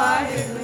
high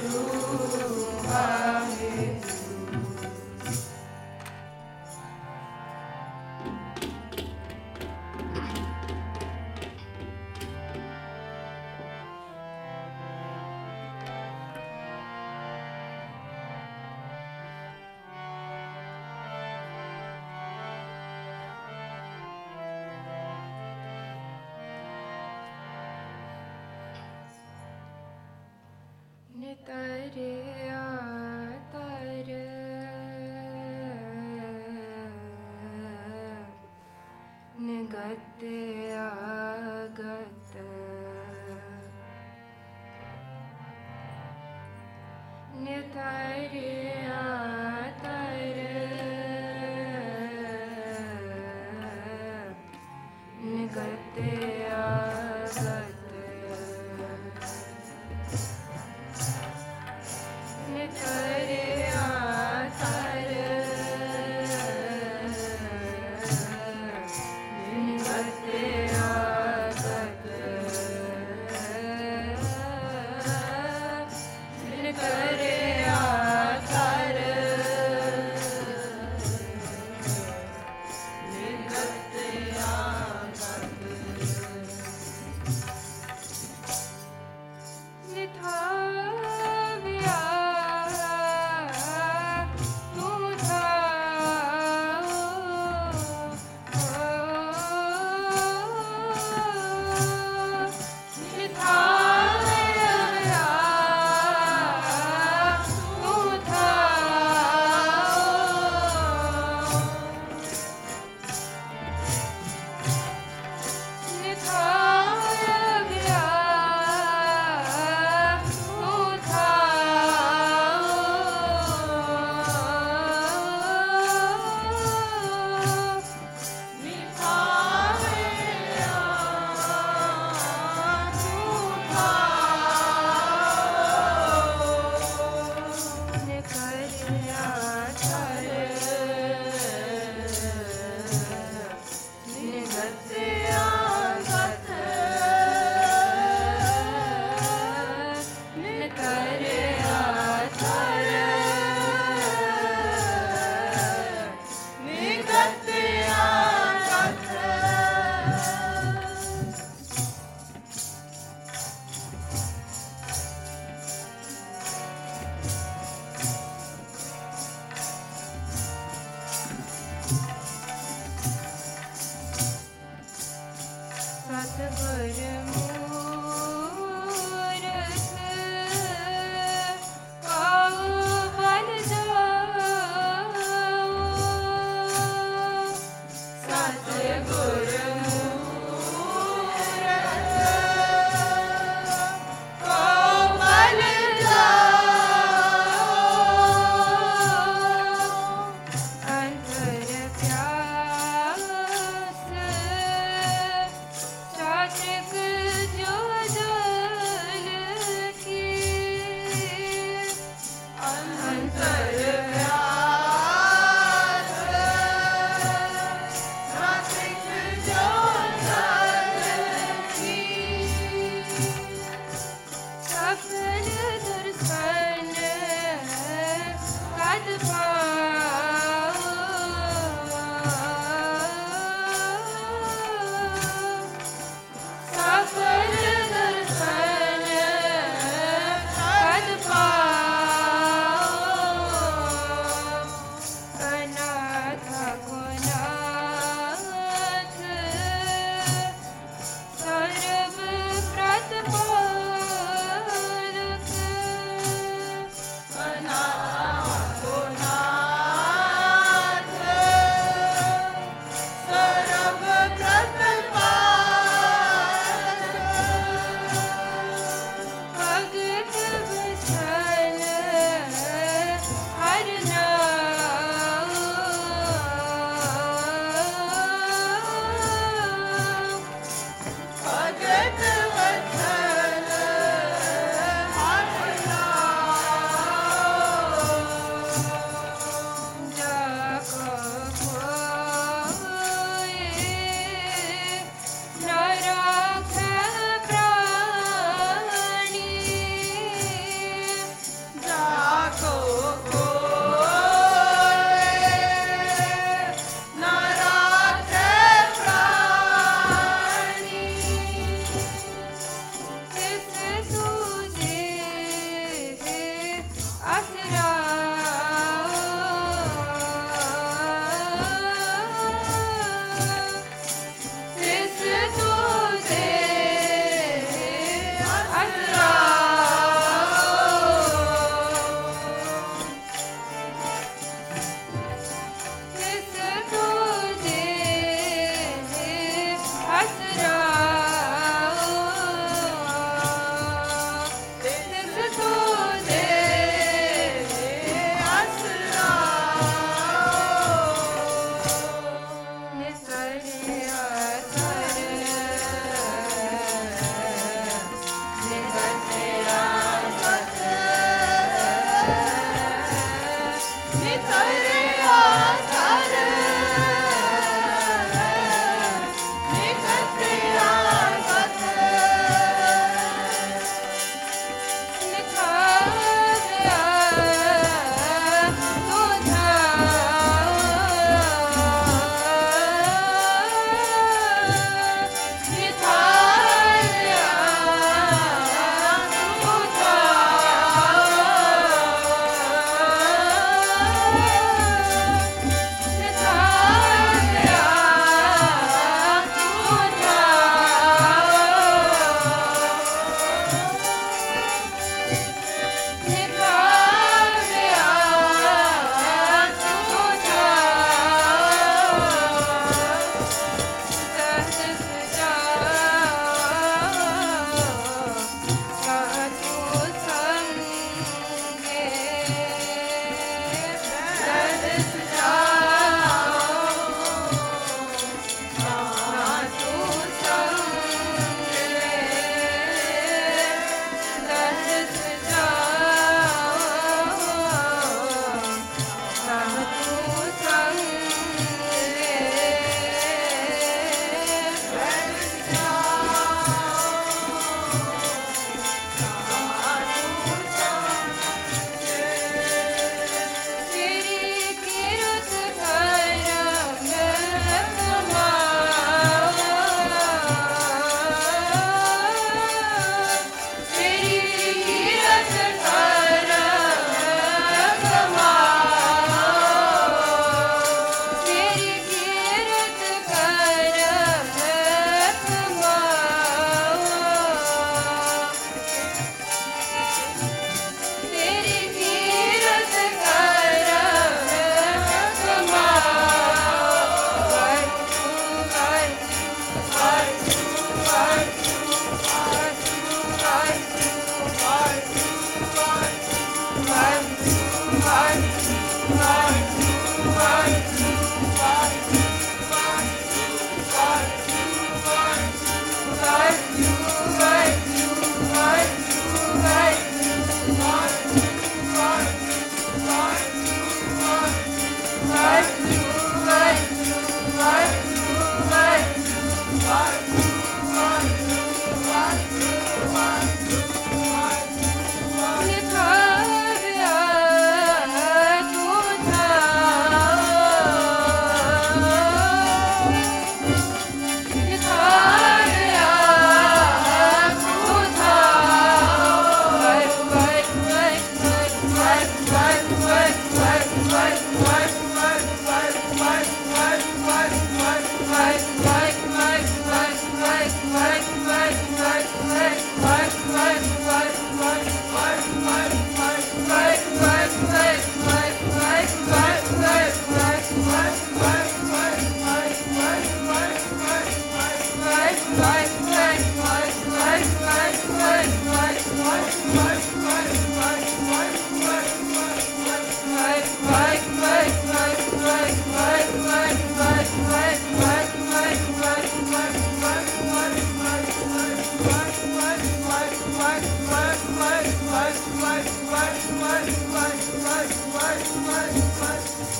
life, life, life, life, life, life, life, life.